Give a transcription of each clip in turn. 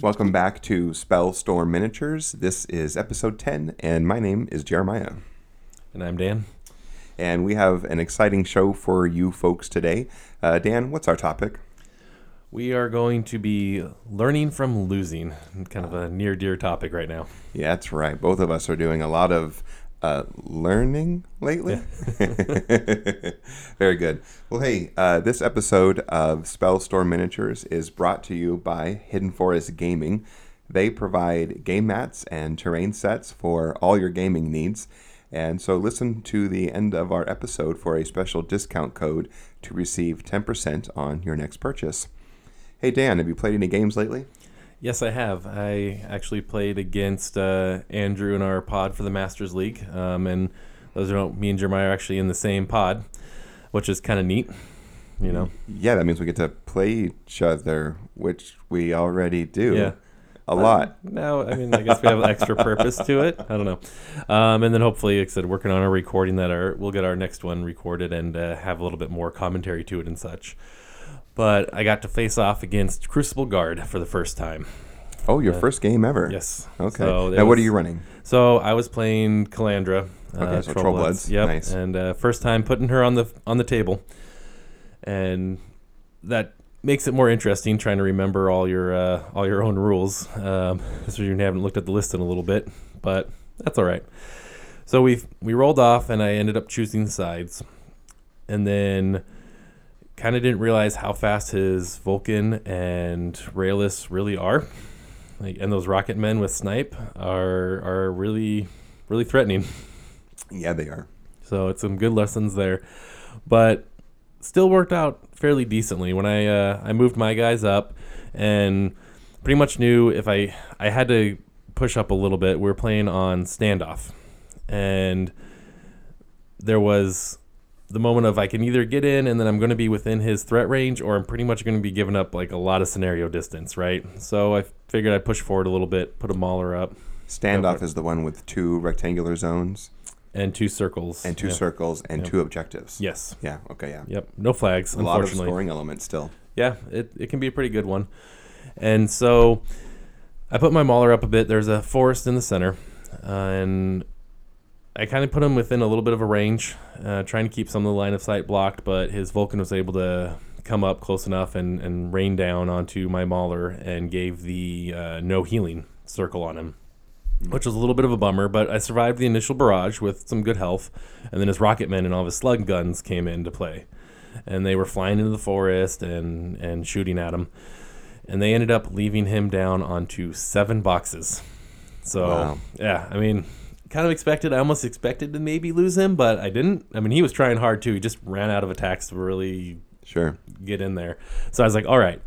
Welcome back to Spellstorm Miniatures. This is episode 10, and my name is Jeremiah. And I'm Dan. And we have an exciting show for you folks today. Uh, Dan, what's our topic? We are going to be learning from losing, kind of a near dear topic right now. Yeah, that's right. Both of us are doing a lot of uh, learning lately. Very good. Well, hey, uh, this episode of Spellstorm Miniatures is brought to you by Hidden Forest Gaming. They provide game mats and terrain sets for all your gaming needs. And so listen to the end of our episode for a special discount code to receive 10% on your next purchase. Hey, Dan, have you played any games lately? Yes, I have. I actually played against uh, Andrew in our pod for the Masters League. Um, and those are me and Jeremiah are actually in the same pod, which is kind of neat, you know? Yeah, that means we get to play each other, which we already do. Yeah. A lot. No, I mean, I guess we have an extra purpose to it. I don't know. Um, and then hopefully, like I said, working on a recording that our, we'll get our next one recorded and uh, have a little bit more commentary to it and such but I got to face off against Crucible Guard for the first time. Oh, your uh, first game ever? Yes. Okay. So now, was, what are you running? So I was playing Calandra. Uh, okay, so Troll Bloods. Yep. Nice. And uh, first time putting her on the on the table, and that makes it more interesting trying to remember all your uh, all your own rules. Um, so you haven't looked at the list in a little bit, but that's all right. So we we rolled off, and I ended up choosing sides, and then kind of didn't realize how fast his Vulcan and Railless really are. Like, and those rocket men with snipe are are really really threatening. Yeah, they are. So it's some good lessons there, but still worked out fairly decently when I uh, I moved my guys up and pretty much knew if I I had to push up a little bit. We are playing on standoff, and there was the moment of I can either get in and then I'm going to be within his threat range, or I'm pretty much going to be giving up like a lot of scenario distance, right? So I figured I'd push forward a little bit, put a mauler up. Standoff is the one with two rectangular zones and two circles and two circles and two objectives. Yes. Yeah. Okay. Yeah. Yep. No flags. A lot of scoring elements still. Yeah, it it can be a pretty good one, and so I put my mauler up a bit. There's a forest in the center, uh, and I kind of put him within a little bit of a range, uh, trying to keep some of the line of sight blocked, but his Vulcan was able to come up close enough and, and rain down onto my Mauler and gave the uh, no healing circle on him, which was a little bit of a bummer, but I survived the initial barrage with some good health, and then his rocket men and all of his slug guns came into play. And they were flying into the forest and, and shooting at him. And they ended up leaving him down onto seven boxes. So, wow. yeah, I mean, kind of expected. I almost expected to maybe lose him, but I didn't. I mean, he was trying hard too. He just ran out of attacks to really sure get in there. So I was like, all right.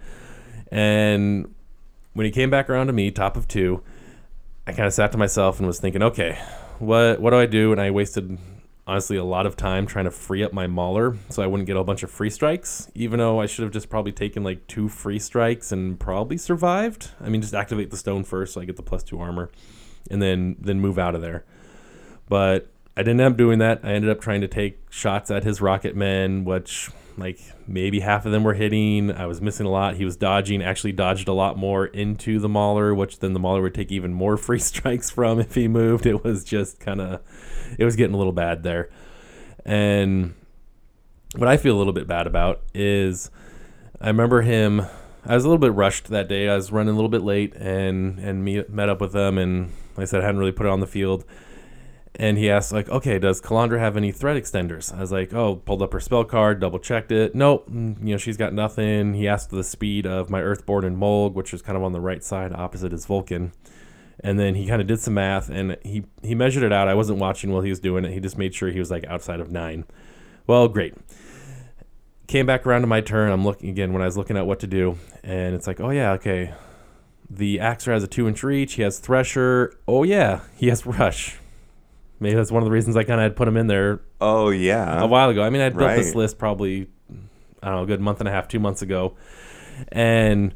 And when he came back around to me, top of two, I kind of sat to myself and was thinking, okay, what what do I do? And I wasted honestly a lot of time trying to free up my mauler so I wouldn't get a bunch of free strikes, even though I should have just probably taken like two free strikes and probably survived. I mean, just activate the stone first so I get the plus two armor and then then move out of there. But I didn't end up doing that. I ended up trying to take shots at his rocket men, which like maybe half of them were hitting. I was missing a lot. He was dodging, actually dodged a lot more into the Mauler, which then the Mauler would take even more free strikes from if he moved. It was just kind of, it was getting a little bad there. And what I feel a little bit bad about is I remember him I was a little bit rushed that day. I was running a little bit late and and meet, met up with them and like I said I hadn't really put it on the field. And he asked like, "Okay, does Calandra have any threat extenders?" I was like, "Oh, pulled up her spell card, double checked it. Nope, mm, you know she's got nothing." He asked the speed of my Earthborn and Mulg, which was kind of on the right side opposite his Vulcan. And then he kind of did some math and he he measured it out. I wasn't watching while he was doing it. He just made sure he was like outside of nine. Well, great came back around to my turn. I'm looking again when I was looking at what to do, and it's like, oh yeah, okay. The Axer has a two inch reach. He has Thresher. Oh yeah, he has Rush. Maybe that's one of the reasons I kind of had put him in there. Oh yeah, a while ago. I mean, I built right. this list probably I don't know, a good month and a half, two months ago, and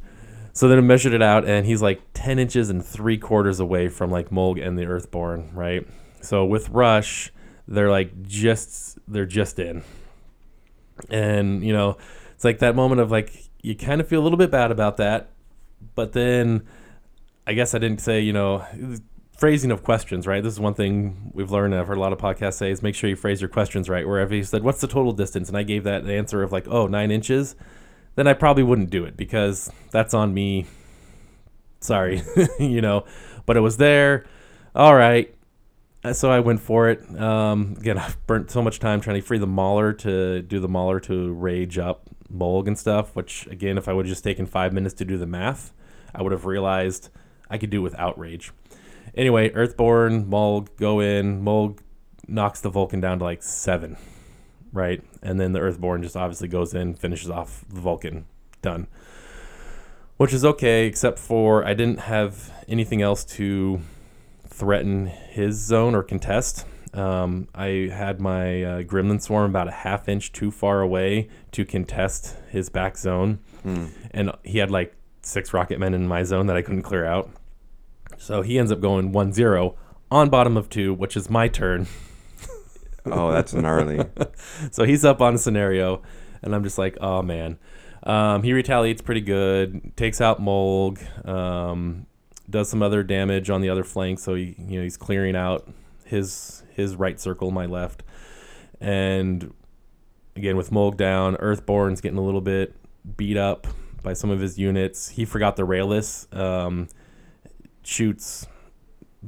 so then I measured it out, and he's like ten inches and three quarters away from like Mulg and the Earthborn, right? So with Rush, they're like just they're just in, and you know, it's like that moment of like you kind of feel a little bit bad about that, but then I guess I didn't say you know phrasing of questions, right? This is one thing we've learned. I've heard a lot of podcasts say is make sure you phrase your questions right. Wherever you said, "What's the total distance?" and I gave that answer of like, "Oh, nine inches," then I probably wouldn't do it because that's on me. Sorry, you know, but it was there. All right, so I went for it. Um, again, I've burnt so much time trying to free the mauler to do the mauler to rage up Mulg and stuff. Which again, if I would have just taken five minutes to do the math, I would have realized I could do without rage. Anyway, Earthborn, Mulg go in. Mulg knocks the Vulcan down to like seven, right? And then the Earthborn just obviously goes in, finishes off the Vulcan. Done. Which is okay, except for I didn't have anything else to threaten his zone or contest. Um, I had my uh, Gremlin Swarm about a half inch too far away to contest his back zone. And he had like six rocket men in my zone that I couldn't clear out. So he ends up going 1 0 on bottom of two, which is my turn. Oh, that's gnarly. So he's up on a scenario, and I'm just like, oh man. Um, he retaliates pretty good, takes out Mulg, um, does some other damage on the other flank. So he, you know, he's clearing out his his right circle, my left, and again with Mulg down, Earthborn's getting a little bit beat up by some of his units. He forgot the railless, um, shoots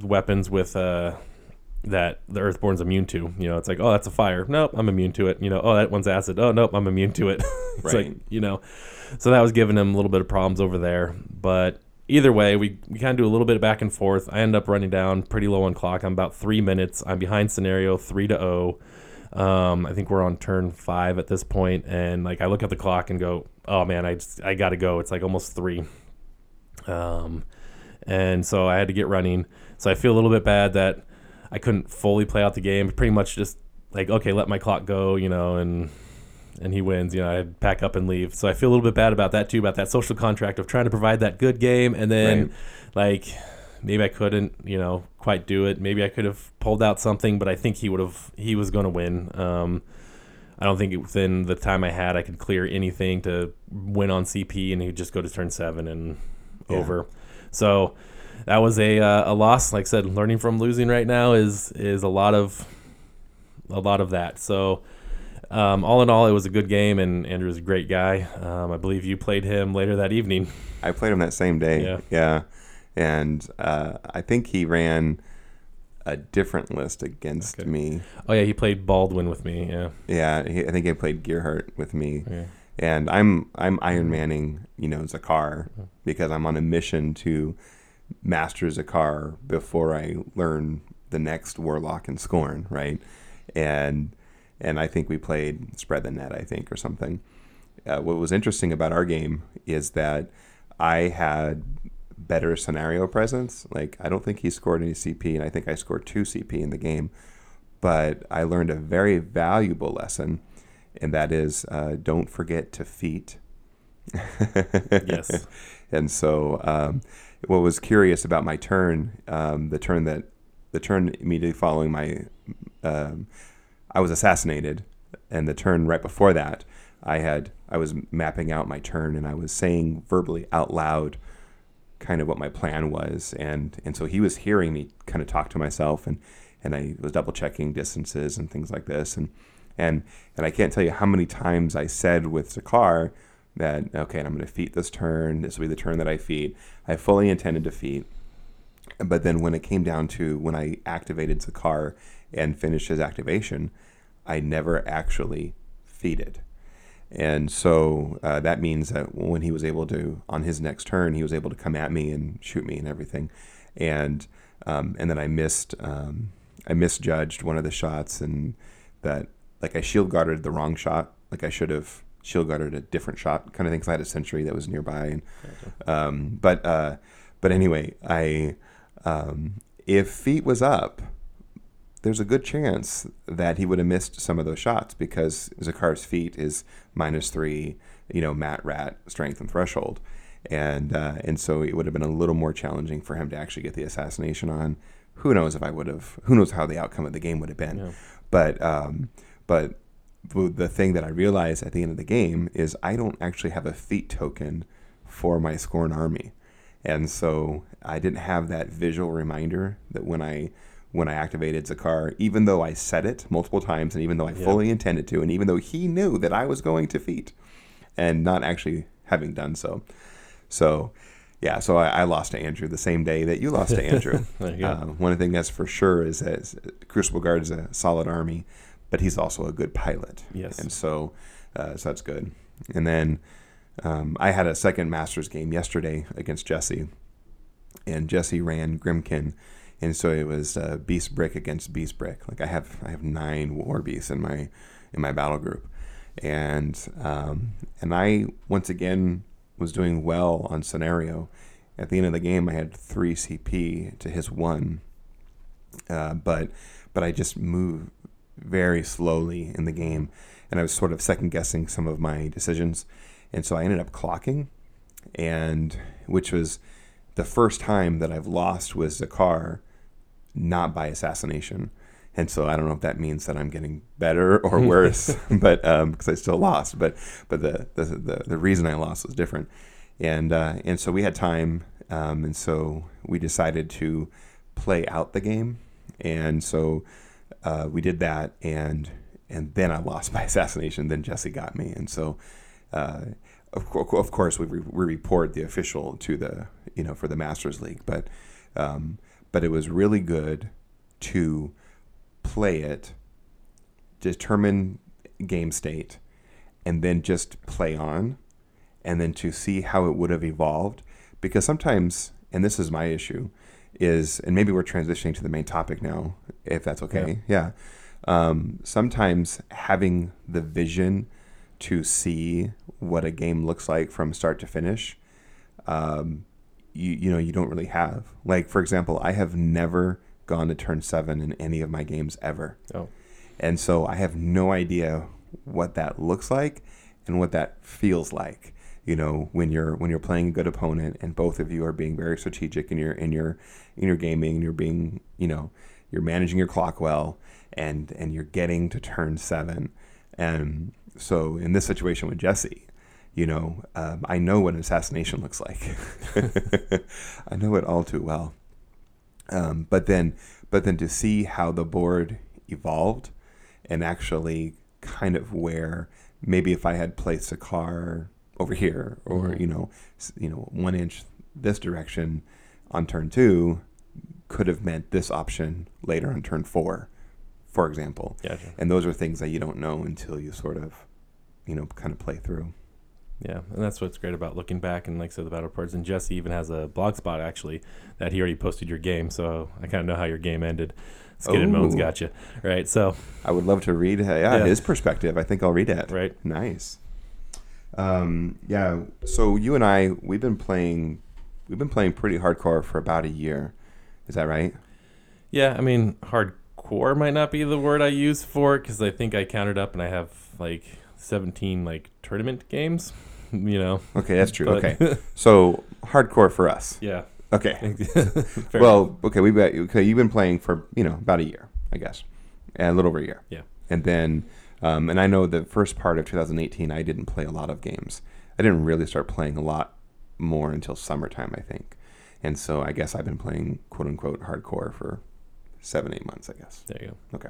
weapons with uh, that the Earthborn's immune to. You know, it's like, oh, that's a fire. Nope, I'm immune to it. You know, oh, that one's acid. Oh, nope, I'm immune to it. it's Right. like, you know, so that was giving him a little bit of problems over there. But either way, we, we kind of do a little bit of back and forth. I end up running down pretty low on clock. I'm about three minutes. I'm behind scenario three to oh. Um, I think we're on turn five at this point, and like I look at the clock and go, "Oh man, I just, I gotta go." It's like almost three. Um, and so I had to get running. So I feel a little bit bad that I couldn't fully play out the game. Pretty much just like, okay, let my clock go, you know, and and he wins. You know, I pack up and leave. So I feel a little bit bad about that too, about that social contract of trying to provide that good game, and then like maybe I couldn't, you know, quite do it. Maybe I could have pulled out something, but I think he would have. He was going to win. Um, I don't think within the time I had, I could clear anything to win on CP, and he'd just go to turn seven and Yeah. over. So that was a uh, a loss. Like I said, learning from losing right now is is a lot of a lot of that. So. Um, all in all, it was a good game, and Andrew was a great guy. Um, I believe you played him later that evening. I played him that same day. Yeah. And uh, I think he ran a different list against Okay. me. Oh yeah, he played Baldwin with me. Yeah, Yeah, he, I think he played Gearhart with me. yeah. And I'm I'm Iron Manning, you know, Zakar because I'm on a mission to master Zakar before I learn the next Warlock and Skorne, right? And and I think we played Spread the Net, I think, or something. Uh, what was interesting about our game is that I had better scenario presence. Like I don't think he scored any CP, and I think I scored two CP in the game. But I learned a very valuable lesson, and that is uh, don't forget to feat. Yes. and so, um, what was curious about my turn, um, the turn that, the turn immediately following my, um, I was assassinated, and the turn right before that, I had, I was mapping out my turn, and I was saying verbally out loud, kind of what my plan was, and and so he was hearing me kind of talk to myself, and and I was double checking distances and things like this, and and and I can't tell you how many times I said with Zakar that okay, I'm going to feat this turn. This will be the turn that I feat I fully intended to feat but then when it came down to when I activated Zakar and finished his activation, I never actually feated. And so uh, that means that when he was able to, on his next turn, he was able to come at me and shoot me and everything. And um, and then I missed, um, I misjudged one of the shots, and that like I shield guarded the wrong shot. Like I should have shield guarded a different shot, kind of thing. 'cause I had a sentry that was nearby, and um, but uh, but anyway, I um, if feat was up, there's a good chance that he would have missed some of those shots because Zakar's feat is minus three, you know, mat rat strength and threshold, and uh, and so it would have been a little more challenging for him to actually get the assassination on. who knows if I would have, who knows how the outcome of the game would have been. Yeah. But um, but the the thing that I realized at the end of the game is I don't actually have a feat token for my Skorne army, and so I didn't have that visual reminder that when I when I activated Zakar, even though I said it multiple times, and even though I Yeah. fully intended to, and even though he knew that I was going to feat, and not actually having done so, so yeah, so I, I lost to Andrew the same day that you lost to Andrew. There you go. Uh, one thing that's for sure is that Crucible Guard is a solid army, but he's also a good pilot. Yes. and so uh, so that's good. And then um, I had a second Masters game yesterday against Jesse, and Jesse ran Grymkin, and so it was uh, Beast Brick against Beast Brick. Like I have I have nine War Beasts in my in my battle group, and um, and I once again was doing well on scenario. At the end of the game, I had three CP to his one, uh, but but I just moved very slowly in the game, and I was sort of second guessing some of my decisions, and so I ended up clocking, and which was the first time that I've lost with Zakar, not by assassination. And so I don't know if that means that I'm getting better or worse, but because I still lost, but but the, the the the reason I lost was different, and uh, and so we had time, um, and so we decided to play out the game, and so uh, we did that, and and then I lost by assassination. Then Jesse got me, and so uh, of, of course we, re- we report the official to the you know for the Masters League, but um, but it was really good to play it, determine game state, and then just play on, and then to see how it would have evolved. Because sometimes, and this is my issue, is and maybe we're transitioning to the main topic now, if that's okay. Yeah. Um, sometimes having the vision to see what a game looks like from start to finish, um, you you know you don't really have. Like for example, I have never gone to turn seven in any of my games ever. Oh, And so I have no idea what that looks like and what that feels like. You know, when you're when you're playing a good opponent and both of you are being very strategic in your in your in your gaming and you're being, you know, you're managing your clock well and and you're getting to turn 7. And so in this situation with Jesse, you know, um, I know what an assassination looks like. I know it all too well. Um, but then, but then to see how the board evolved, and actually kind of where maybe if I had placed a car over here, or Mhm. you know, you know, one inch this direction on turn two, could have meant this option later on turn four, for example. gotcha. And those are things that you don't know until you sort of, you know, kind of play through. Yeah, and that's what's great about looking back and like I said, the battle reports. And Jesse even has a blog spot actually that he already posted your game, so I kind of know how your game ended. Skin and Moans got you, right? So, I would love to read, uh, yeah, Yeah. his perspective. I think I'll read it. right, Nice. Um, yeah. So you and I, we've been playing, we've been playing pretty hardcore for about a year. Is that right? yeah. I mean, hardcore might not be the word I use for it because I think I counted up and I have like 17 like tournament games. You know, Okay, that's true. But- okay. So hardcore for us. yeah. Okay. Well, okay. We've got okay. You've been playing for you know about a year, I guess, and a little over a year. Yeah. And then, um, and I know the first part of 2018, I didn't play a lot of games. I didn't really start playing a lot more until summertime, I think. And so I guess I've been playing quote unquote hardcore for seven, eight months, I guess. there you go. Okay.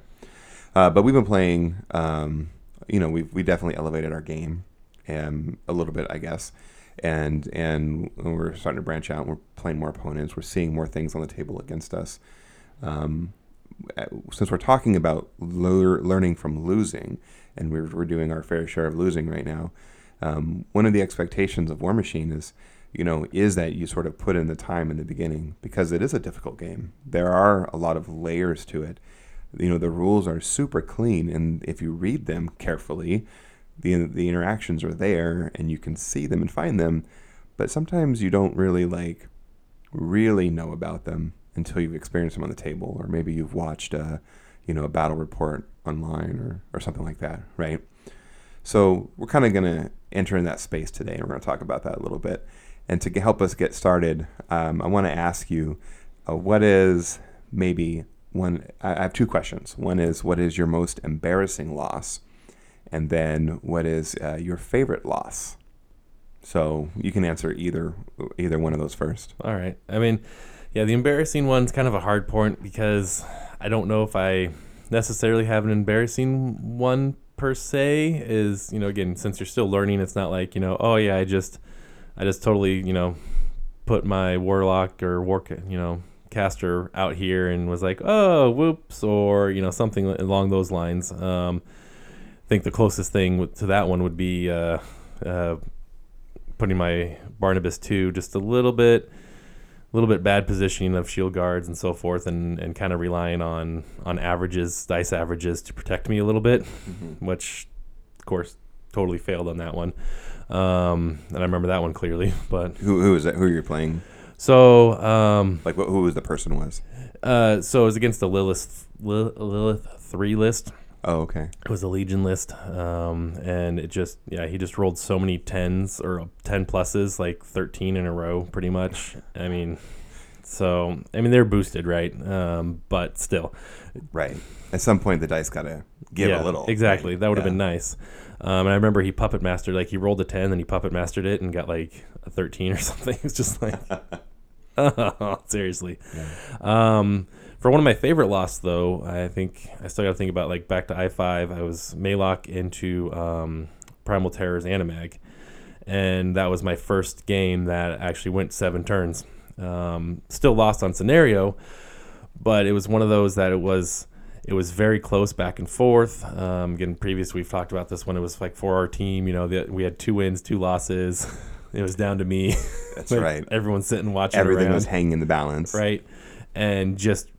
Uh, but we've been playing. Um, you know, we've, we definitely elevated our game, um, a little bit, I guess, and and we're starting to branch out. and We're playing more opponents. We're seeing more things on the table against us. Um, since we're talking about lear- learning from losing, and we're we're doing our fair share of losing right now. Um, one of the expectations of War Machine is, you know, is that you sort of put in the time in the beginning because it is a difficult game. There are a lot of layers to it. You know the rules are super clean and if you read them carefully the the interactions are there and you can see them and find them but sometimes you don't really like really know about them until you've experienced them on the table or maybe you've watched a you know a battle report online or or something like that right? So we're kind of to enter in that space today and we're to talk about that a little bit and to help us get started um, i want to ask you uh, what is maybe one. I have two questions. One is what is your most embarrassing loss, and then what is uh, your favorite loss. So you can answer either either one of those first. All right. I mean, yeah, the embarrassing one's kind of a hard point because I don't know if I necessarily have an embarrassing one per se. Is you know again since you're still learning, it's not like you know oh yeah I just I just totally you know put my warlock or war you know caster out here and was like oh whoops or you know something along those lines. Um, I think the closest thing to that one would be uh, uh, putting my Barnabas two just a little bit a little bit bad positioning of shield guards and so forth, and, and kind of relying on on averages, dice averages to protect me a little bit, Mm-hmm. which of course totally failed on that one. Um, and I remember that one clearly. But Who who is that? Who you're playing? so um, Like what, who was the person was? uh, so it was against the Lylyth Lil- Lylyth three list. Oh, okay. It was a Legion list, um, and it just yeah he just rolled so many tens or ten pluses, like thirteen in a row, pretty much. I mean, so I mean they're boosted, right? Um, but still, Right. At some point, the dice gotta give yeah, a little. Exactly, right? that would have Yeah. been nice. Um, and I remember he puppet mastered, like he rolled a ten, then he puppet mastered it and got like a thirteen or something. It's just like, oh, seriously. Um, for one of my favorite loss, though, I think I still got to think about like back to I five. I was Maelok into um, Primal Terrors Animag, and that was my first game that actually went seven turns. Um, still lost on scenario, but it was one of those that it was it was very close back and forth. Um, again, previous we've talked about this when it was like for our team. You know, the, we had two wins, two losses. it was down to me. That's Like, right. Everyone's sitting watching. Everything around was hanging in the balance. right? And just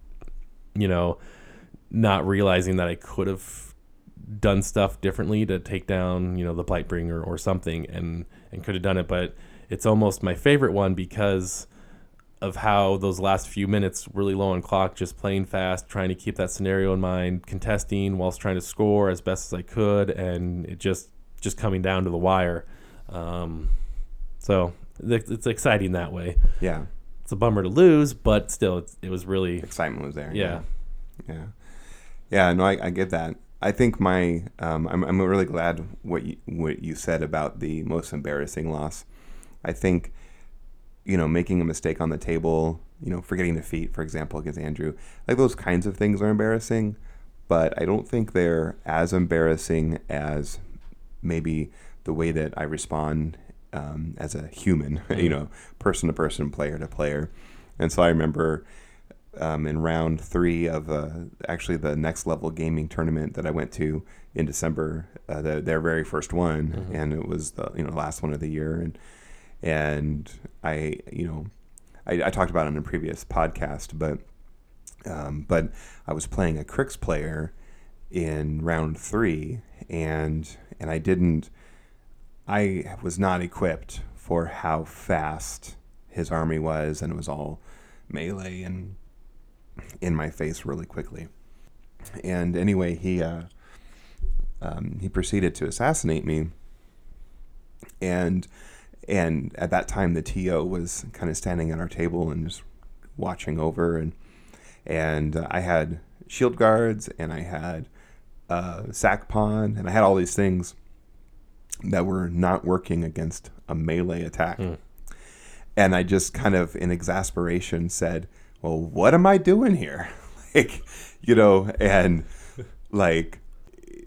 you know, not realizing that I could have done stuff differently to take down you know the Blightbringer or something, and and could have done it, but it's almost my favorite one because of how those last few minutes really low on clock just playing fast trying to keep that scenario in mind contesting whilst trying to score as best as i could and it just just coming down to the wire um, so it's exciting that way Yeah. it's a bummer to lose, but still, it's, it was really Excitement was there. yeah. Yeah. Yeah. No, I, I get that. I think my um, I'm I'm really glad what you what you said about the most embarrassing loss. I think you know making a mistake on the table, you know, forgetting the feat, for example, against Andrew, like those kinds of things are embarrassing, but I don't think they're as embarrassing as maybe the way that I respond um, as a human, you know, person to person, player to player. And so I remember um, in round three of uh, actually the next level gaming tournament that I went to in December, uh, the, their very first one, and it was the you know last one of the year, and and I you know I, I talked about it on a previous podcast, but um, but I was playing a Cryx player in round three, and and I didn't. I was not equipped for how fast his army was, and it was all melee and in my face really quickly. And anyway, he uh, um, he proceeded to assassinate me, and and at that time the TO was kind of standing at our table and just watching over, and and uh, I had shield guards and I had uh, sack pawn and I had all these things that were not working against a melee attack. And I just kind of, in exasperation, said, Well, what am I doing here? like, you know, and like,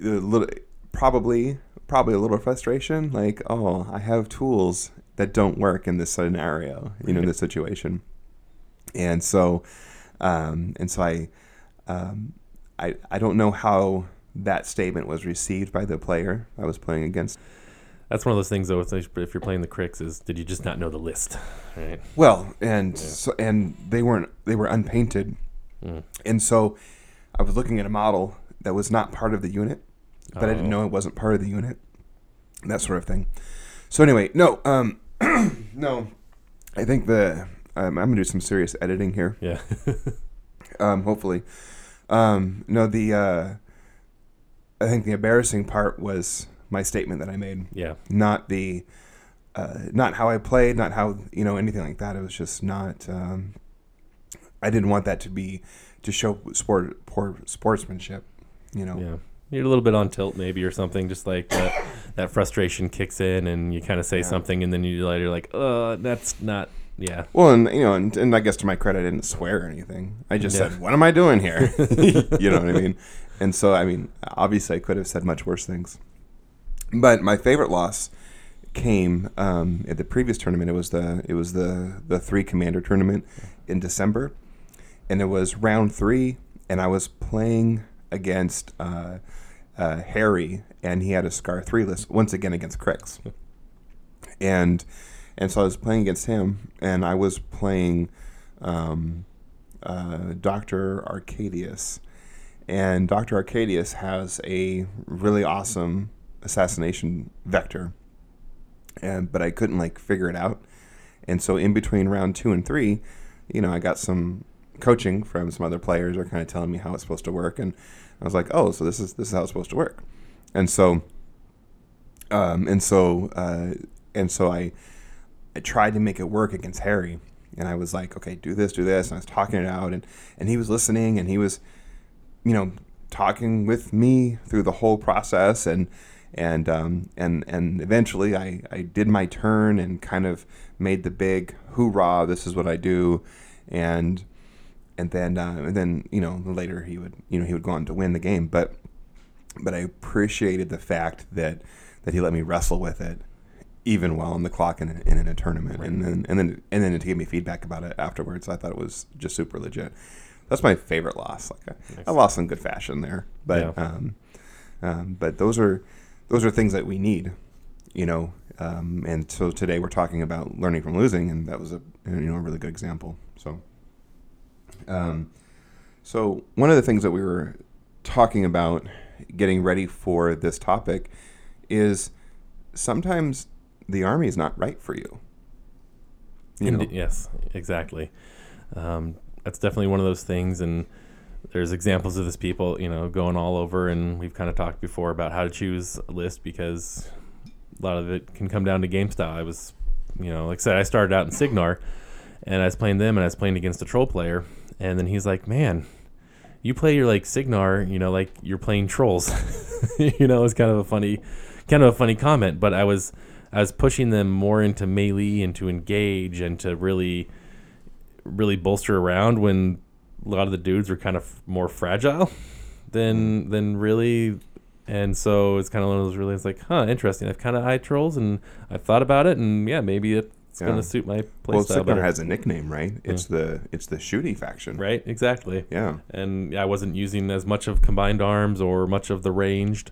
a little, probably, probably a little frustration. Like, oh, I have tools that don't work in this scenario, you know, in this situation. And so, um, and so I, um, I, I don't know how that statement was received by the player I was playing against. That's one of those things, though. If if you're playing the Cryx is did you just not know the list, right? Well, and so, and they weren't they were unpainted, and so I was looking at a model that was not part of the unit, but I didn't know it wasn't part of the unit, that sort of thing. So anyway, no, um, no, I think the um, I'm gonna do some serious editing here. Yeah. um, hopefully. Um, no, the uh, I think the embarrassing part was my statement that I made, yeah. not the uh, not how I played, not how you know anything like that. It was just not um, I didn't want that to be to show sport poor sportsmanship. You know. Yeah. You're a little bit on tilt, maybe, or something. Just like that, that frustration kicks in, and you kind of say Yeah. something, and then you later like, "Uh, that's not." Yeah, Well, and you know, and, and I guess to my credit, I didn't swear or anything. I just Yeah. said, "What am I doing here?" you know what I mean? And so, I mean, obviously, I could have said much worse things. But my favorite loss came um, at the previous tournament. It was the it was the the three commander tournament in December, and it was round three, and I was playing against uh, uh, Harry, and he had a Skarre three list once again against Cryx, and and so I was playing against him, and I was playing um, uh, Doctor Arcadius, and Doctor Arcadius has a really awesome assassination vector, and but I couldn't like figure it out, and so in between round two and three, you know, I got some coaching from some other players, are kind of telling me how it's supposed to work, and I was like, oh, so this is this is how it's supposed to work, and so, um, and so, uh, and so I, I tried to make it work against Harry, and I was like, okay, do this, do this, and I was talking it out, and and he was listening, and he was, you know, talking with me through the whole process, and and um, and and eventually I, I did my turn and kind of made the big hoorah this is what I do and and then uh, and then you know later he would you know he would go on to win the game but but I appreciated the fact that that he let me wrestle with it even while on the clock in, in, in a tournament and then and then and then to give me feedback about it afterwards I thought it was just super legit that's my favorite loss like I, I lost in good fashion there but Yeah. um, um, but those are those are things that we need, you know. Um, and so today we're talking about learning from losing, and that was a you know a really good example. So, um, so one of the things that we were talking about getting ready for this topic is sometimes the army is not right for you. You know, yes, exactly. Um, that's definitely one of those things, and there's examples of this people, you know, going all over, and we've kind of talked before about how to choose a list because a lot of it can come down to game style. I was, you know, like I said, I started out in Cygnar, and I was playing them, and I was playing against a troll player, and then he's like, "Man, you play your like Cygnar, you know, like you're playing trolls." you know, it's kind of a funny, kind of a funny comment, but I was. I was pushing them more into melee and to engage and to really, really bolster around when a lot of the dudes were kind of more fragile than than really. And so it's kind of one of those really, it's like, huh, interesting. I've kind of eyed trolls and I've thought about it, and yeah, maybe it's Yeah. to suit my play well, Cygnar has a nickname, right? It's the it's the shooty faction, right? Exactly. Yeah, and I wasn't using as much of combined arms or much of the ranged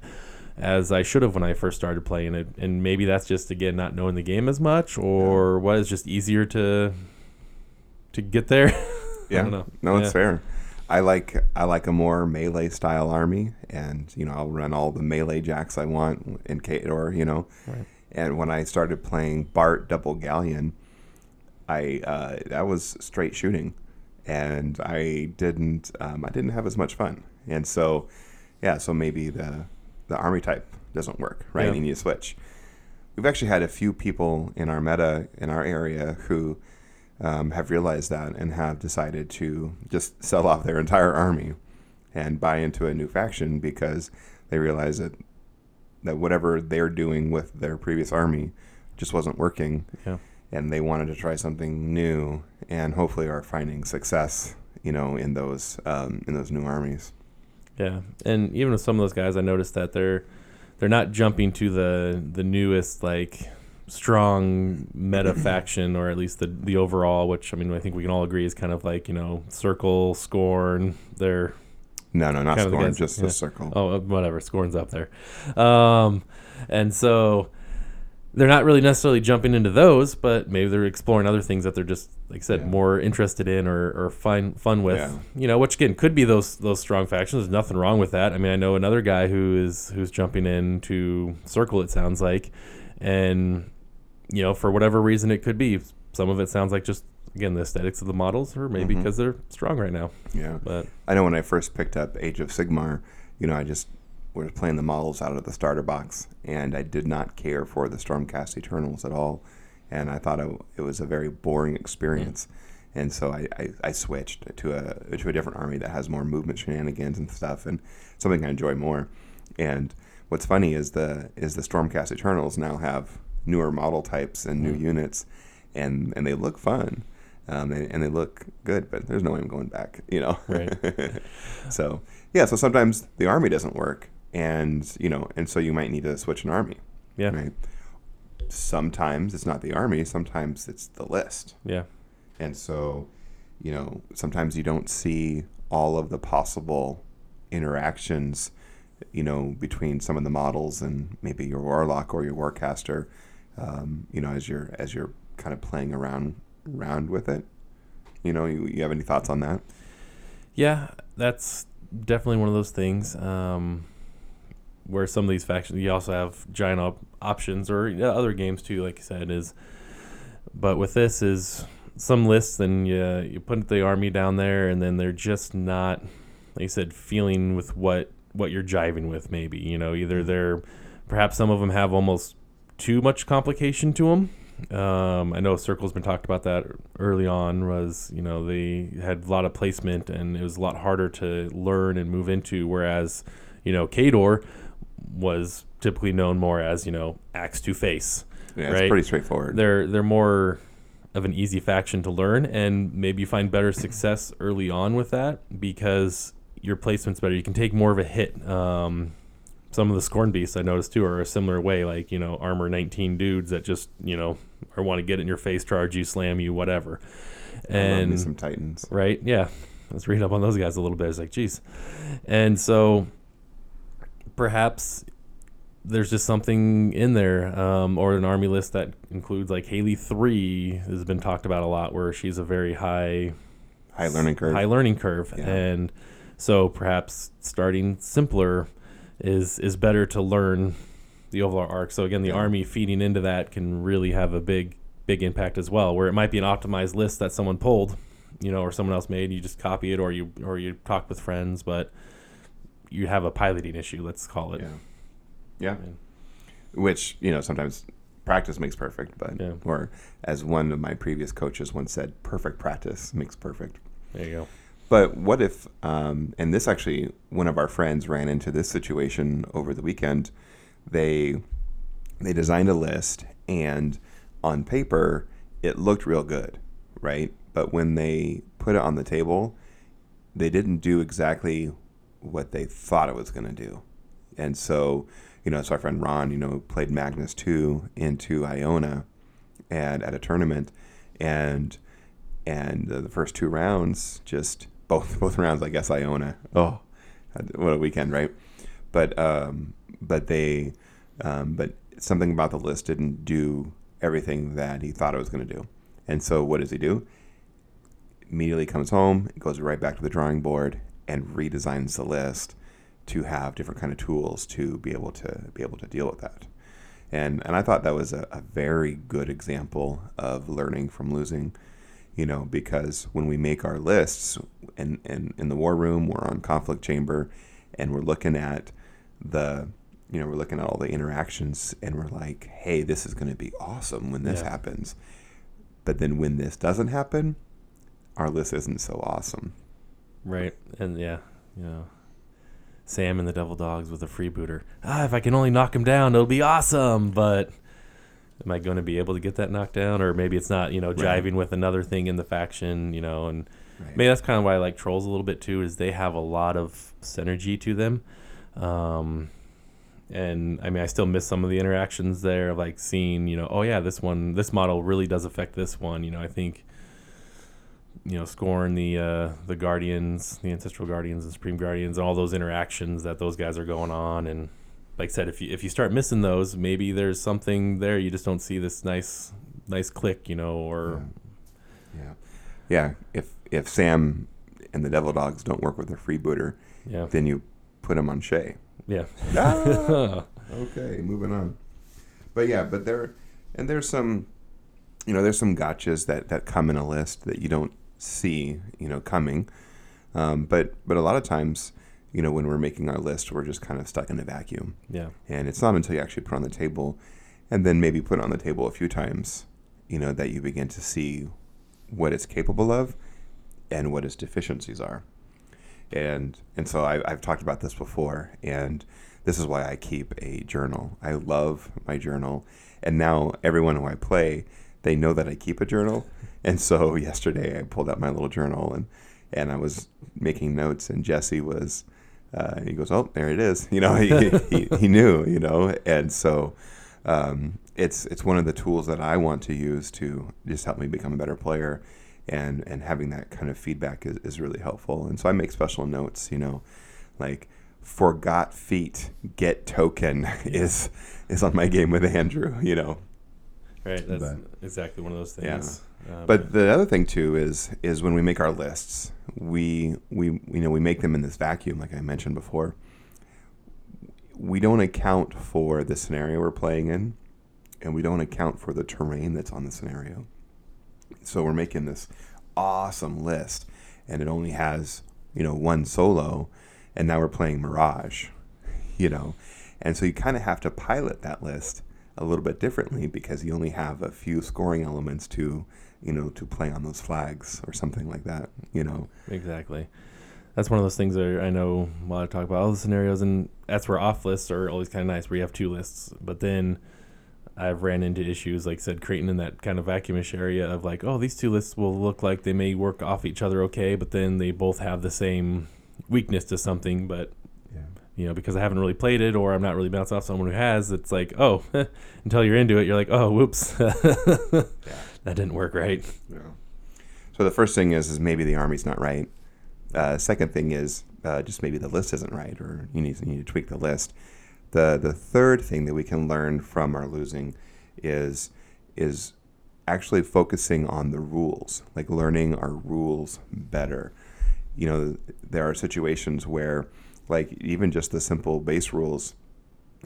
as I should have when I first started playing it. And maybe that's just again not knowing the game as much, or what is just easier to to get there. yeah. I don't know. No, it's Yeah. fair. I like I like a more melee style army, and you know I'll run all the melee jacks I want in K or you know. Right. And when I started playing Bart Double Galleon, I uh, that was straight shooting, and I didn't um, I didn't have as much fun, and so yeah, so maybe the the army type doesn't work, right? Yeah. And you switch. We've actually had a few people in our meta in our area who um, have realized that and have decided to just sell off their entire army and buy into a new faction because they realize that that whatever they're doing with their previous army just wasn't working Yeah. and they wanted to try something new and hopefully are finding success you know in those um, in those new armies Yeah, and even with some of those guys, I noticed that they're they're not jumping to the the newest like strong meta faction, or at least the the overall, which I mean, I think we can all agree is kind of like you know Circle, Skorne. They're no no not Kind Skorne against- just yeah. the circle oh uh, whatever, Skorne's up there, um, and so they're not really necessarily jumping into those, but maybe they're exploring other things that they're just like I said Yeah. more interested in or, or fun fun with. Yeah. You know, which again could be those those strong factions. There's nothing wrong with that. I mean, I know another guy who is who's jumping into Circle. It sounds like, and you know, for whatever reason it could be. Some of it sounds like just again the aesthetics of the models, or maybe because they're strong right now. yeah But I know when I first picked up Age of Sigmar, you know, I just was playing the models out of the starter box, and I did not care for the Stormcast Eternals at all, and I thought it, it was a very boring experience. and so I, I, I switched to a to a different army that has more movement shenanigans and stuff, and something I enjoy more. And what's funny is the is the Stormcast Eternals now have newer model types and new Mm. units, and and they look fun. Um, and, and they look good, but there's no way I'm going back, you know. Right. so yeah, so sometimes the army doesn't work, and you know, and so you might need to switch an army. Yeah. Right. Sometimes it's not the army. Sometimes it's the list. Yeah. And so, you know, sometimes you don't see all of the possible interactions, you know, between some of the models and maybe your warlock or your warcaster, um, you know, as you're as you're kind of playing around around with it. You know, you, you have any thoughts on that? Yeah, that's definitely one of those things. Um, where some of these factions, you also have giant op- options, or other games too. Like you said, is but with this is some lists, and you you put the army down there, and then they're just not, like you said, feeling with what what you're jiving with. Maybe you know either they're perhaps some of them have almost too much complication to them. Um, I know Circle's been talked about that early on. Was you know they had a lot of placement and it was a lot harder to learn and move into. Whereas you know Khador was typically known more as you know axe to face. Yeah, Right. it's pretty straightforward. They're they're more of an easy faction to learn and maybe you find better success early on with that because your placement's better. You can take more of a hit. Um, some of the Skorne beasts I noticed too are a similar way, like you know armor 19 dudes that just you know or want to get in your face, charge you, slam you, whatever. I love me And some Titans. right, yeah, let's read up on those guys a little bit. It's like, geez, and so perhaps there's just something in there, um, or an army list that includes like Haley three has been talked about a lot, where she's a very high High learning curve. high learning curve, Yeah. and so perhaps starting simpler is is better to learn the overall arc. So again, the army feeding into that can really have a big big impact as well. Where it might be an optimized list that someone pulled, you know, or someone else made. You just copy it, or you or you talk with friends, but you have a piloting issue. Let's call it. Yeah. Yeah. Yeah. Which, you know, sometimes practice makes perfect, but, Yeah. or as one of my previous coaches once said, perfect practice makes perfect. There you go. But what if, um, and this actually, one of our friends ran into this situation over the weekend. They, they designed a list and on paper, it looked real good, right? But when they put it on the table, they didn't do exactly what they thought it was going to do. And so, you know, so our friend Ron, you know, played Magnus 2 into Iona and at a tournament and and the first two rounds just both both rounds I guess Iona. Oh, what a weekend, right? But um but they um but something about the list didn't do everything that he thought it was going to do. And so what does he do? Immediately comes home, goes right back to the drawing board and redesigns the list to have different kind of tools to be able to be able to deal with that. And and I thought that was a, a very good example of learning from losing, you know, because when we make our lists in, in, in the war room, we're on conflict chamber and we're looking at the you know, we're looking at all the interactions and we're like, hey, this is gonna be awesome when this Yeah. happens. But then when this doesn't happen, our list isn't so awesome. Right. And yeah, you know, Sam and the Devil Dogs with a freebooter. Ah, if I can only knock him down, it'll be awesome. But am I going to be able to get that knocked down? Or maybe it's not, you know, Right. jiving with another thing in the faction, you know, and Right. maybe that's kind of why I like trolls a little bit too, is they have a lot of synergy to them. Um, and I mean, I still miss some of the interactions there, like seeing, you know, oh yeah, this one, this model really does affect this one. You know, I think, you know, scoring the uh, the guardians, the ancestral guardians and supreme guardians, and all those interactions that those guys are going on. And like I said, if you if you start missing those, maybe there's something there you just don't see this nice nice click, you know, or Yeah. Yeah. If if Sam and the Devil Dogs don't work with a freebooter, yeah, then you put him on Shae. Yeah, Ah, okay, moving on. But yeah, but there and there's some you know, there's some gotchas that that come in a list that you don't see, you know, coming. Um, but but a lot of times, you know, when we're making our list, we're just kind of stuck in a vacuum. yeah, And it's not until you actually put it on the table and then maybe put it on the table a few times, you know, that you begin to see what it's capable of and what its deficiencies are. And and so I, I've talked about this before, and this is why I keep a journal. I love my journal, and now everyone who I play, they know that I keep a journal. And so yesterday I pulled out my little journal and and I was making notes, and Jesse was. Uh, he goes, oh, there it is. You know, he, he, he knew. You know, and so um, it's it's one of the tools that I want to use to just help me become a better player, and and having that kind of feedback is, is really helpful. And so I make special notes. You know, like forgot feat get token is is on my game with Andrew. You know, Right. That's But- exactly one of those things. Um, But the other thing too is is when we make our lists, we we you know we make them in this vacuum, like I mentioned before. We don't account for the scenario we're playing in, and we don't account for the terrain that's on the scenario. So we're making this awesome list, and it only has you know one solo, and now we're playing Mirage, you know, and so you kind of have to pilot that list a little bit differently because you only have a few scoring elements to you know to play on those flags or something like that you know Exactly. That's one of those things that I know a lot of talk about all the scenarios, and that's where off lists are always kind of nice, where you have two lists. But then I've ran into issues, like said, creating in that kind of vacuumish area of like, oh, these two lists will look like they may work off each other okay, but then they both have the same weakness to something. But yeah. you know, because I haven't really played it or I'm not really bounced off someone who has, it's like, oh, until you're into it, you're like, oh, whoops, that didn't work right. yeah. So the first thing is is maybe the army's not right. Uh, second thing is uh, just maybe the list isn't right or you need, you need to tweak the list the the third thing that we can learn from our losing is is actually focusing on the rules like learning our rules better. You know there are situations where like even just the simple base rules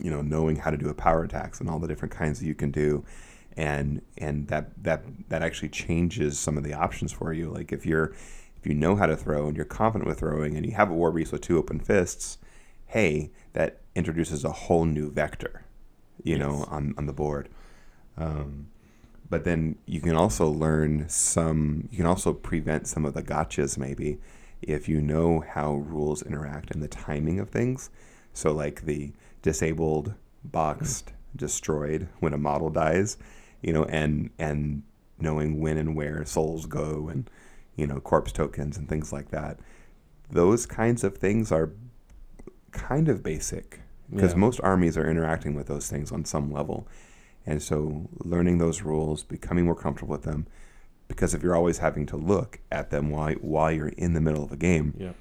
you know knowing how to do a power attacks and all the different kinds that you can do and and that that that actually changes some of the options for you. Like if you're if you know how to throw and you're confident with throwing and you have a war beast with two open fists hey that introduces a whole new vector you know on on the board. Um, but then you can also learn some you can also prevent some of the gotchas maybe if you know how rules interact and the timing of things. So like the disabled boxed destroyed when a model dies you know and and knowing when and where souls go and you know corpse tokens and things like that. Those kinds of things are kind of basic because Yeah. most armies are interacting with those things on some level and so learning those rules becoming more comfortable with them because if you're always having to look at them while while you're in the middle of a game Yeah.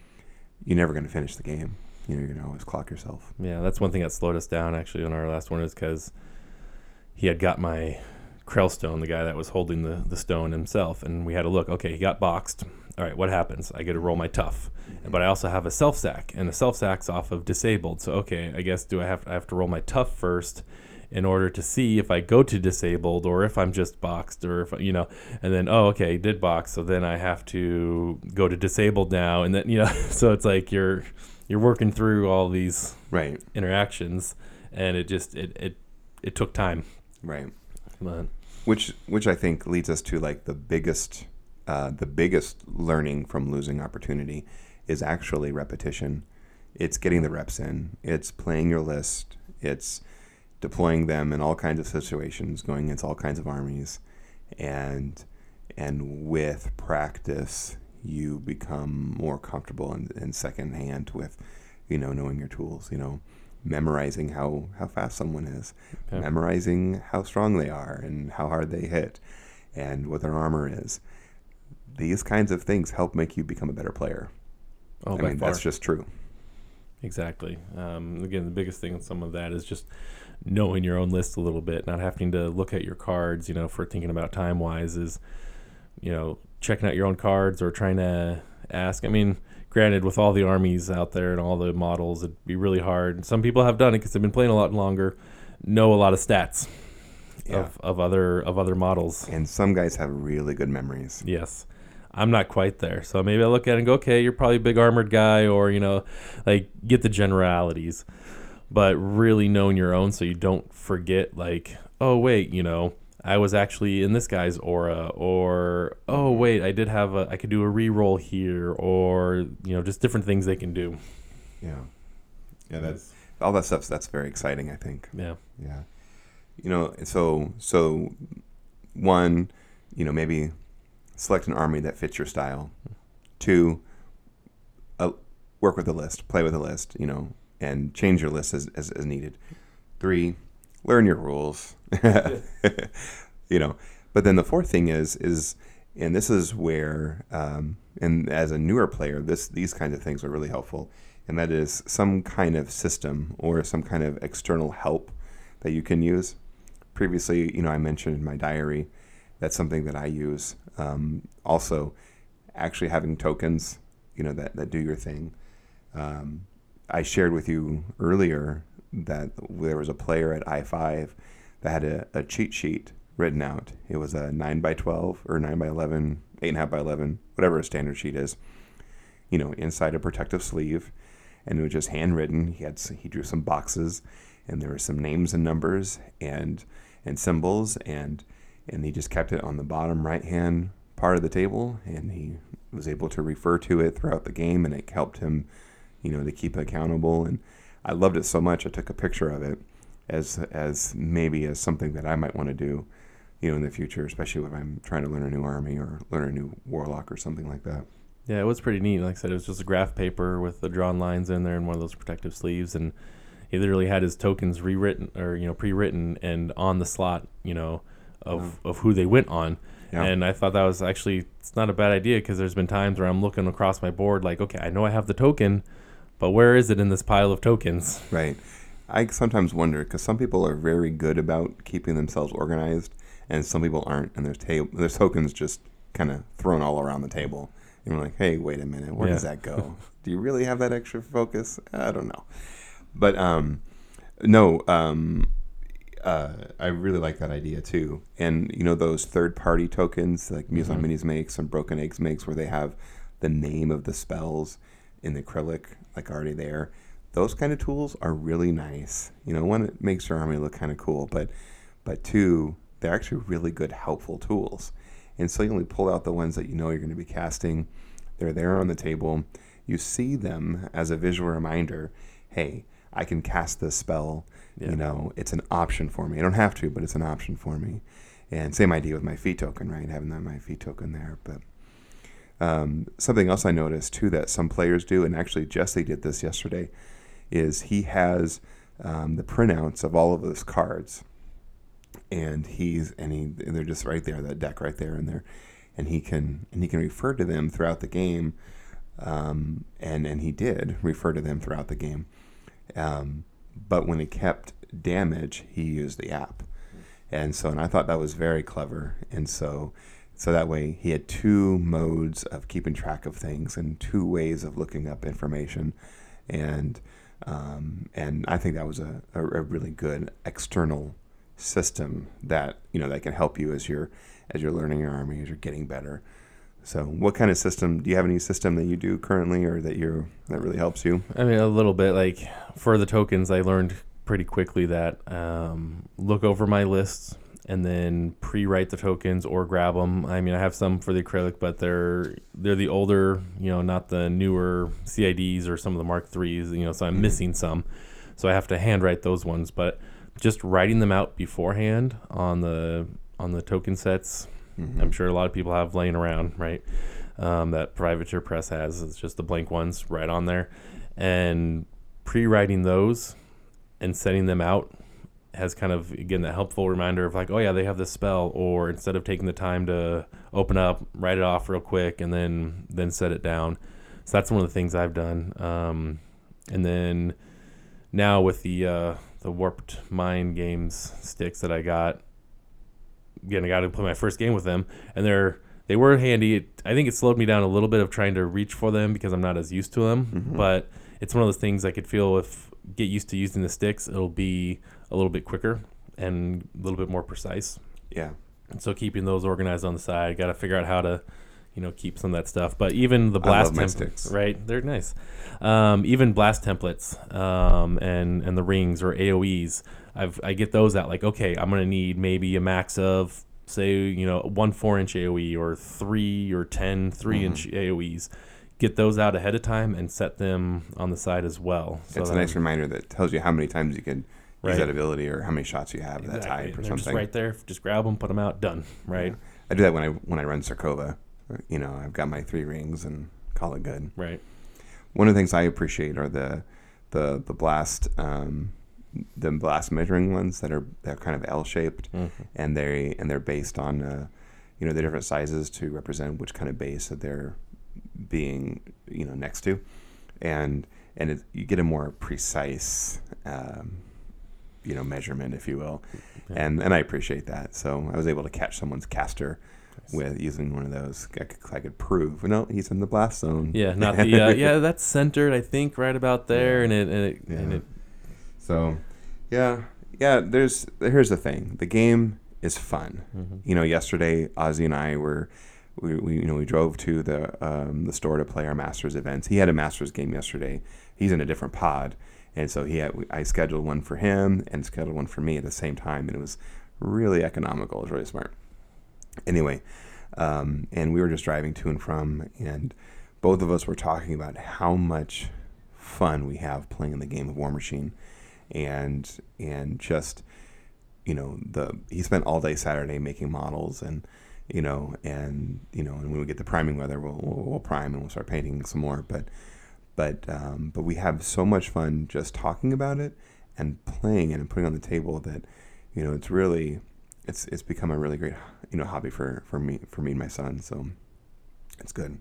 you're never going to finish the game you know you're going to always clock yourself Yeah, that's one thing that slowed us down actually on our last one is because he had got my Krielstone, the guy that was holding the, the stone himself, and we had to look. Okay, he got boxed. All right, what happens? I get to roll my tough, but I also have a self sack, and the self sack's off of disabled. So okay, I guess do I have I have to roll my tough first in order to see if I go to disabled or if I'm just boxed or if you know, and then oh okay, did box, so then I have to go to disabled now, and then you know, so it's like you're you're working through all these right. interactions and it just it it, it took time. Right. But which which I think leads us to like the biggest uh, the biggest learning from losing opportunity is actually repetition. It's getting the reps in. It's playing your list. It's deploying them in all kinds of situations, going against all kinds of armies, and and with practice, you become more comfortable in, in second hand with, you know, knowing your tools. You know, memorizing how how fast someone is, memorizing how strong they are and how hard they hit, and what their armor is. These kinds of things help make you become a better player. Oh I mean, far that's just true. exactly um, again the biggest thing in some of that is just knowing your own list a little bit not having to look at your cards you know for thinking about time wise is you know checking out your own cards or trying to ask i mean granted with all the armies out there and all the models it'd be really hard some people have done it because they've been playing a lot longer know a lot of stats Yeah. of, of other of other models And some guys have really good memories. Yes. I'm not quite there. So maybe I look at it and go, okay, you're probably a big armored guy, or, you know, like get the generalities, but really knowing your own so you don't forget, like, oh, wait, you know, I was actually in this guy's aura, or oh wait, I did have a, I could do a re-roll here, or you know, just different things they can do. Yeah, yeah. Mm-hmm. That's all that stuff. That's very exciting. I think. Yeah, Yeah, you know. So so one, you know, maybe select an army that fits your style. Two, uh, work with the list, play with the list, you know, and change your list as, as, as needed. Three, learn your rules, you know. But then the fourth thing is is, and this is where, um, and as a newer player, this these kinds of things are really helpful, and that is some kind of system or some kind of external help that you can use. Previously, you know, I mentioned in my diary that's something that I use. Um, also, actually having tokens, you know, that, that do your thing. Um, I shared with you earlier that there was a player at i5 that had a, a cheat sheet written out. It was a 9 by 12 or 9 by 11, 8.5 by 11, whatever a standard sheet is, you know, inside a protective sleeve. And it was just handwritten. He had he drew some boxes, and there were some names and numbers and and symbols, and and he just kept it on the bottom right hand part of the table, and he was able to refer to it throughout the game, and it helped him, you know, to keep accountable. And I loved it so much, I took a picture of it as as maybe as something that I might want to do, you know, in the future, especially if I'm trying to learn a new army or learn a new warlock or something like that. yeah, it was pretty neat. Like I said, it was just a graph paper with the drawn lines in there and one of those protective sleeves, and he literally had his tokens rewritten or you know pre-written and on the slot, you know, of of who they went on. Yeah. And I thought that was actually it's not a bad idea because there's been times where I'm looking across my board like, okay, I know I have the token, but where is it in this pile of tokens? Right. I sometimes wonder because some people are very good about keeping themselves organized, and some people aren't, and there's ta- there's tokens just kind of thrown all around the table, and we're like, hey, wait a minute, where does that go? Do you really have that extra focus? I don't know, but um, no, um, uh, I really like that idea too, and you know those third party tokens like Muse on Minis makes and Broken Eggs makes, where they have the name of the spells in the acrylic like already there those kind of tools are really nice. You know, one, it makes your army look kind of cool, but but two, they're actually really good, helpful tools. And so you only pull out the ones that you know you're going to be casting. They're there on the table. You see them as a visual reminder. Hey, I can cast this spell. Yeah. You know, it's an option for me. I don't have to, but it's an option for me. And same idea with my feat token, right? Having that my feat token there, but um, something else I noticed too that some players do, and actually Jesse did this yesterday, is he has um, the printouts of all of those cards, and he's and he and they're just right there, that deck right there in there, and he can and he can refer to them throughout the game, um, and and he did refer to them throughout the game, um, but when he kept damage, he used the app, and so and I thought that was very clever, and so so that way he had two modes of keeping track of things and two ways of looking up information, and um, and I think that was a, a, a really good external system that you know that can help you as you're as you're learning your army as you're getting better. So, what kind of system do you have? Any system that you do currently, or that you that really helps you? I mean, a little bit. Like for the tokens, I learned pretty quickly that um, look over my lists and then pre-write the tokens or grab them. I mean, I have some for the acrylic, but they're they're the older, you know, not the newer CIDs or some of the Mark threes. You know, so I'm missing some, so I have to handwrite those ones. But just writing them out beforehand on the on the token sets, I'm sure a lot of people have laying around, right? Um, that Privateer Press has. It's just the blank ones right on there, and pre-writing those and setting them out has kind of again that helpful reminder of like, oh yeah, they have this spell, or instead of taking the time to open up, write it off real quick, and then then set it down. So that's one of the things I've done. Um, and then now with the uh, the warped mind games sticks that I got, again, I got to play my first game with them, and they're they were handy. It, I think it slowed me down a little bit of trying to reach for them because I'm not as used to them. Mm-hmm. But it's one of those things I could feel if get used to using the sticks, it'll be a little bit quicker and a little bit more precise. Yeah, And so keeping those organized on the side, got to figure out how to you know keep some of that stuff. But even the blast templates, right? They're nice. Um, even blast templates um, and and the rings or AOE's, I've I get those out. Like okay, I'm gonna need maybe a max of say you know one four inch AOE or three or 10 3 inch Mm-hmm. AOE's. Get those out ahead of time and set them on the side as well. So it's a nice reminder that tells you how many times you can Right. use that ability or how many shots you have at that Exactly. type or they're something. Just right there. Just grab them, put them out, done. Right. I do that when I when I run Zerkova. You know, I've got my three rings and call it good. Right. One of the things I appreciate are the the the blast um, the blast measuring ones that are they're kind of L shaped Mhm. and they and they're based on uh, you know the different sizes to represent which kind of base that they're being you know next to, and and it, you get a more precise um, you know measurement if you will, Yeah. and and I appreciate that. So I was able to catch someone's caster with using one of those. I could, I could prove no he's in the blast zone. Yeah. Not the. Uh, yeah. That's centered. I think right about there, Yeah. and it and it, and it So, yeah, yeah. There's here's the thing. The game is fun. Mhm. You know, yesterday Ozzy and I were, we, we you know we drove to the um, the store to play our Masters events. He had a Masters game yesterday. He's in a different pod, and so he had I scheduled one for him and scheduled one for me at the same time, and it was really economical. It was really smart. Anyway, um, and we were just driving to and from, and both of us were talking about how much fun we have playing in the game of War Machine, and and just you know the he spent all day Saturday making models and you know and you know and when we get the priming weather we'll, we'll, we'll prime and we'll start painting some more. But but um, but we have so much fun just talking about it and playing it and putting it on the table that you know it's really it's it's become a really great you know hobby for for me for me and my son so it's good.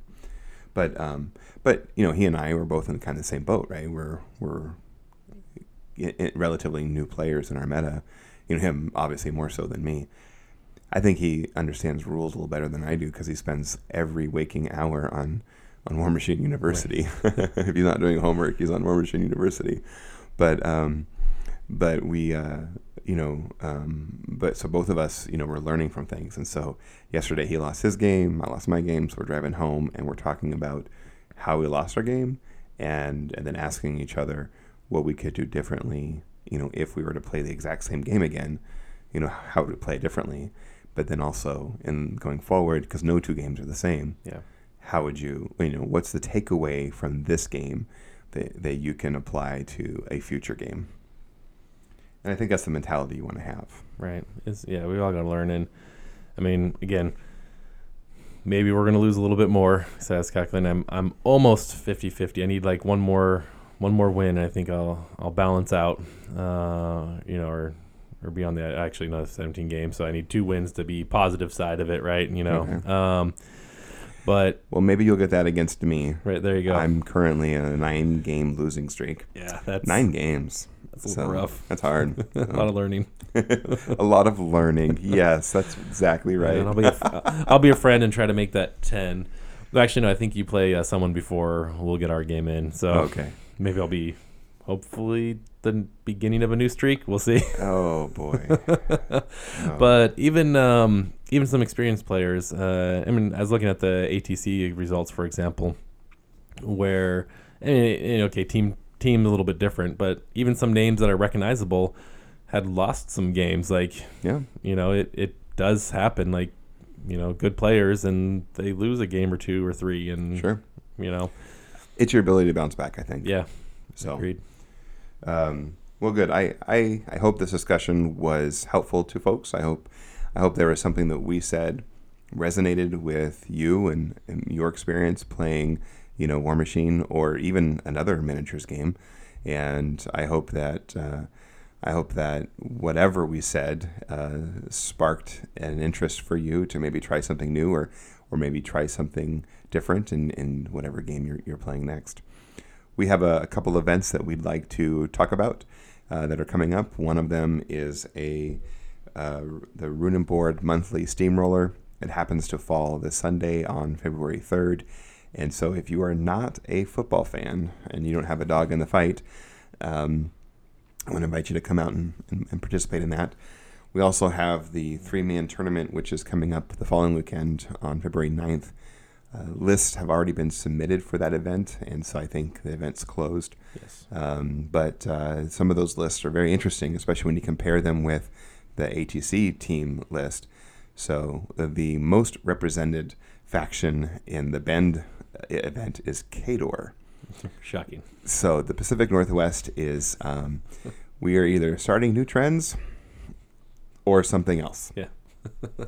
But um but you know he and I were both in kind of the same boat right? We're we're relatively new players in our meta. You know him obviously more so than me. I think he understands rules a little better than I do because he spends every waking hour on on War Machine University. if he's not doing homework, he's on War Machine University. But um, but we uh, you know um, but so both of us you know we're learning from things. And so yesterday he lost his game, I lost my game. So we're driving home and we're talking about how we lost our game and and then asking each other what we could do differently. You know, if we were to play the exact same game again, you know, how would we play it differently? But then also in going forward, because no two games are the same Yeah. how would you you know what's the takeaway from this game that, that you can apply to a future game and i think that's the mentality you want to have Right. It's yeah. We all got to learn, and I mean, again, maybe we're gonna lose a little bit more. So I'm, I'm almost 50-50. I need like one more one more win. And I think I'll I'll balance out. Uh, you know, or or be on the actually another 17 games. So I need two wins to be positive side of it, right? You know. Okay. Um, but well maybe you'll get that against me right there you go. i'm currently in a nine game losing streak yeah, that's nine games That's a little rough. that's hard a lot of learning. a lot of learning yes that's exactly right And I'll be a, I'll be a friend and try to make that ten. Actually, no. I think you play uh, someone before we'll get our game in. So okay maybe I'll be hopefully the beginning of a new streak. We'll see. oh boy Oh. But even um, even some experienced players. Uh, I mean, I was looking at the ATC results, for example, where I mean, okay, team team a little bit different, but even some names that are recognizable had lost some games. Like yeah you know, it, it does happen. Like, you know, good players and they lose a game or two or three, and sure you know, it's your ability to bounce back i think yeah, so agreed. Um, well, good. I, I, I hope this discussion was helpful to folks. I hope I hope there was something that we said resonated with you and, and your experience playing, you know, War Machine or even another miniatures game. And I hope that uh, I hope that whatever we said uh, sparked an interest for you to maybe try something new or or maybe try something different in, in whatever game you're, you're playing next we have a, a couple events that we'd like to talk about uh, that are coming up. One of them is a uh, the Runenboard monthly steamroller. It happens to fall this Sunday on February 3rd. And so, if you are not a football fan and you don't have a dog in the fight, um, I want to invite you to come out and, and, and participate in that. We also have the three man tournament, which is coming up the following weekend on February 9th. uh, lists have already been submitted for that event, and so I think the event's closed. Yes. Um, but uh, some of those lists are very interesting, especially when you compare them with the ATC team list. So uh, the most represented faction in the Bend event is Khador. Shocking. So the Pacific Northwest is um, we are either starting new trends or something else. Yeah.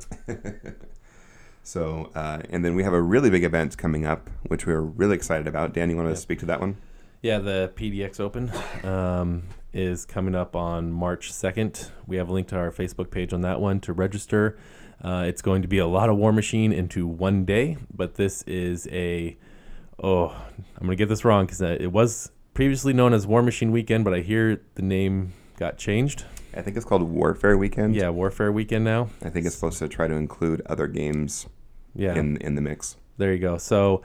So uh, and then we have a really big event coming up, which we're really excited about. Dan, you want to Yep. speak to that one? Yeah, the PDX Open um, is coming up on March 2nd. We have a link to our Facebook page on that one to register. Uh, it's going to be a lot of War Machine into one day, but this is a. Oh, I'm going to get this wrong because it was previously known as War Machine Weekend, but I hear the name got changed. I think it's called Warfare Weekend. Yeah, Warfare Weekend now. I think it's supposed to try to include other games Yeah. in in the mix. There you go. So,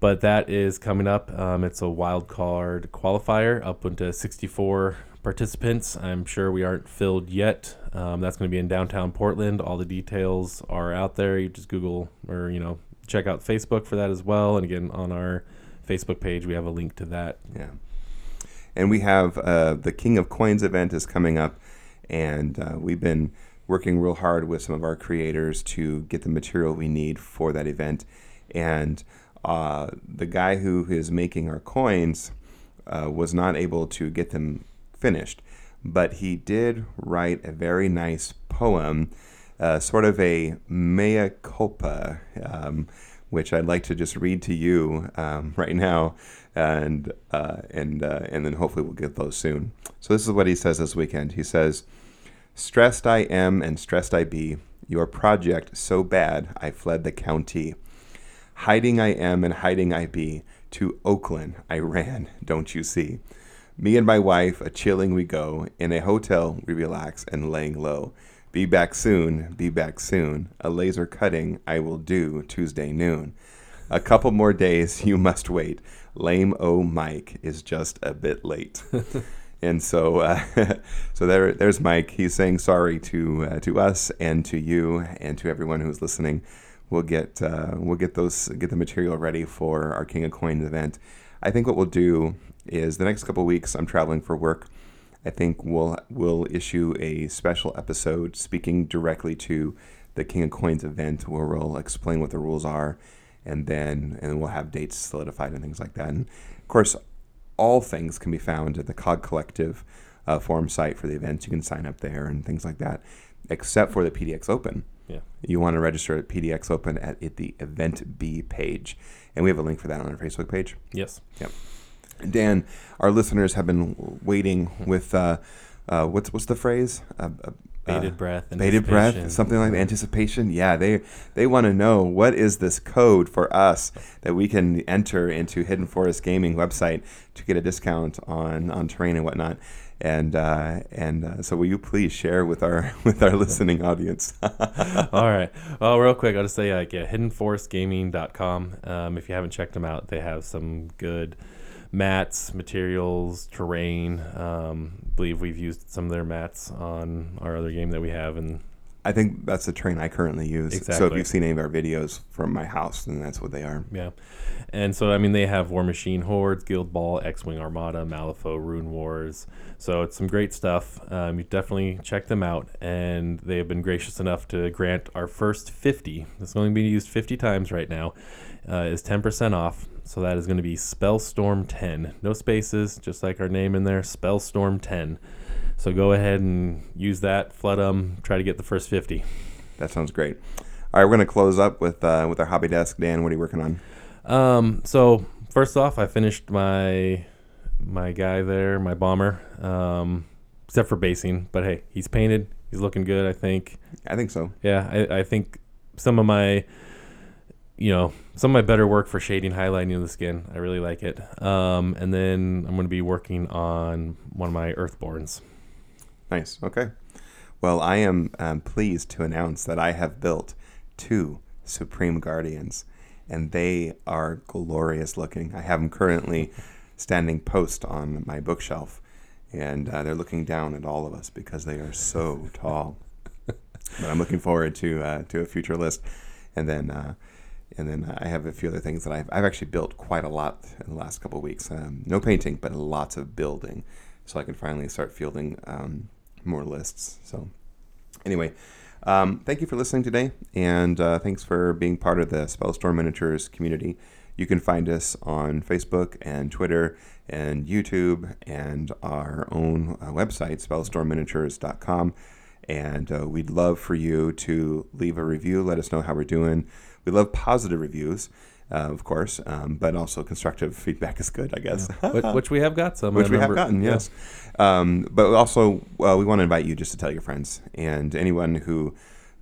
but that is coming up. Um, it's a wild card qualifier up into 64 participants. I'm sure we aren't filled yet. Um, that's going to be in downtown Portland. All the details are out there. You just Google or you know check out Facebook for that as well. And again, on our Facebook page, we have a link to that. Yeah. And we have uh, the King of Coins event is coming up, and uh, we've been working real hard with some of our creators to get the material we need for that event. And uh, the guy who is making our coins uh, was not able to get them finished, but he did write a very nice poem, uh, sort of a mea culpa. Um, which I'd like to just read to you um, right now, and uh, and uh, and then hopefully we'll get those soon. So this is what he says this weekend. He says, "Stressed I am and stressed I be. Your project so bad I fled the county. Hiding I am and hiding I be. To Oakland I ran. Don't you see? Me and my wife a chilling we go. In a hotel we relax and laying low." Be back soon, be back soon. A laser cutting I will do Tuesday noon. A couple more days you must wait. Lame O Mike is just a bit late. and so, uh, so there, there's Mike. He's saying sorry to uh, to us and to you and to everyone who's listening. We'll get uh, we'll get those get the material ready for our King of Coins event. I think what we'll do is the next couple weeks. I'm traveling for work. I think we'll we'll issue a special episode speaking directly to the King of Coins event where we'll explain what the rules are and then and we'll have dates solidified and things like that. And of course, all things can be found at the COG Collective uh, forum site for the events. You can sign up there and things like that, except for the PDX Open. Yeah. You want to register at PDX Open at, at the Event B page, and we have a link for that on our Facebook page. Yes. Yep. Dan, our listeners have been waiting with uh, uh, what's what's the phrase? Uh, uh, Bated uh, breath. bated breath, something like anticipation. Yeah, they they want to know what is this code for us that we can enter into Hidden Forest Gaming website to get a discount on on terrain and whatnot. And uh, and uh, so, will you please share with our with our listening audience? All right. Well, real quick, I'll just say, like, yeah, hiddenforestgaming.com. Um, if you haven't checked them out, they have some good mats, materials, terrain. Um, believe we've used some of their mats on our other game that we have, and I think that's the train I currently use. So if you've seen any of our videos from my house, then that's what they are. yeah. And so, I mean, they have War Machine Hordes, Guild Ball, X Wing Armada, Malifaux, Rune Wars. So it's some great stuff. Um, you definitely check them out. And they have been gracious enough to grant our first 50. It's only being used 50 times right now. Uh, is 10% off. So that is going to be Spellstorm 10. No spaces, just like our name in there, Spellstorm 10. So go ahead and use that, flood them, try to get the first 50. That sounds great. All right, we're going to close up with uh, with our hobby desk. Dan, what are you working on? Um, so first off, I finished my my guy there, my bomber. Um, except for basing, but hey, he's painted. He's looking good. I think. I think so. Yeah, I, I think some of my, you know, some of my better work for shading, highlighting of the skin. I really like it. Um, and then I'm going to be working on one of my Earthborns. Nice. Okay. Well, I am um, pleased to announce that I have built two Supreme Guardians, and they are glorious looking. I have them currently standing post on my bookshelf, and uh, they're looking down at all of us because they are so tall. but I'm looking forward to uh, to a future list, and then uh, And then I have a few other things that I've, I've actually built quite a lot in the last couple of weeks. Um, no painting, but lots of building, so I can finally start fielding um, more lists. So, anyway, um, thank you for listening today, and uh, thanks for being part of the Spellstorm Miniatures community. You can find us on Facebook and Twitter and YouTube and our own uh, website, spellstormminiatures.com. And uh, we'd love for you to leave a review, let us know how we're doing. We love positive reviews. Uh, of course, um, but also constructive feedback is good, I guess. which, which we have got some. Which we have gotten, yeah. yes. Um, but also, uh, we want to invite you just to tell your friends and anyone who,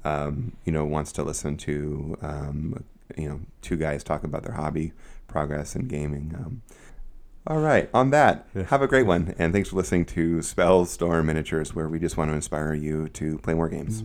um, you know, wants to listen to, um, you know, two guys talk about their hobby, progress, and gaming. Um, all right, on that, have a great one, and thanks for listening to Spellstorm Miniatures, where we just want to inspire you to play more games.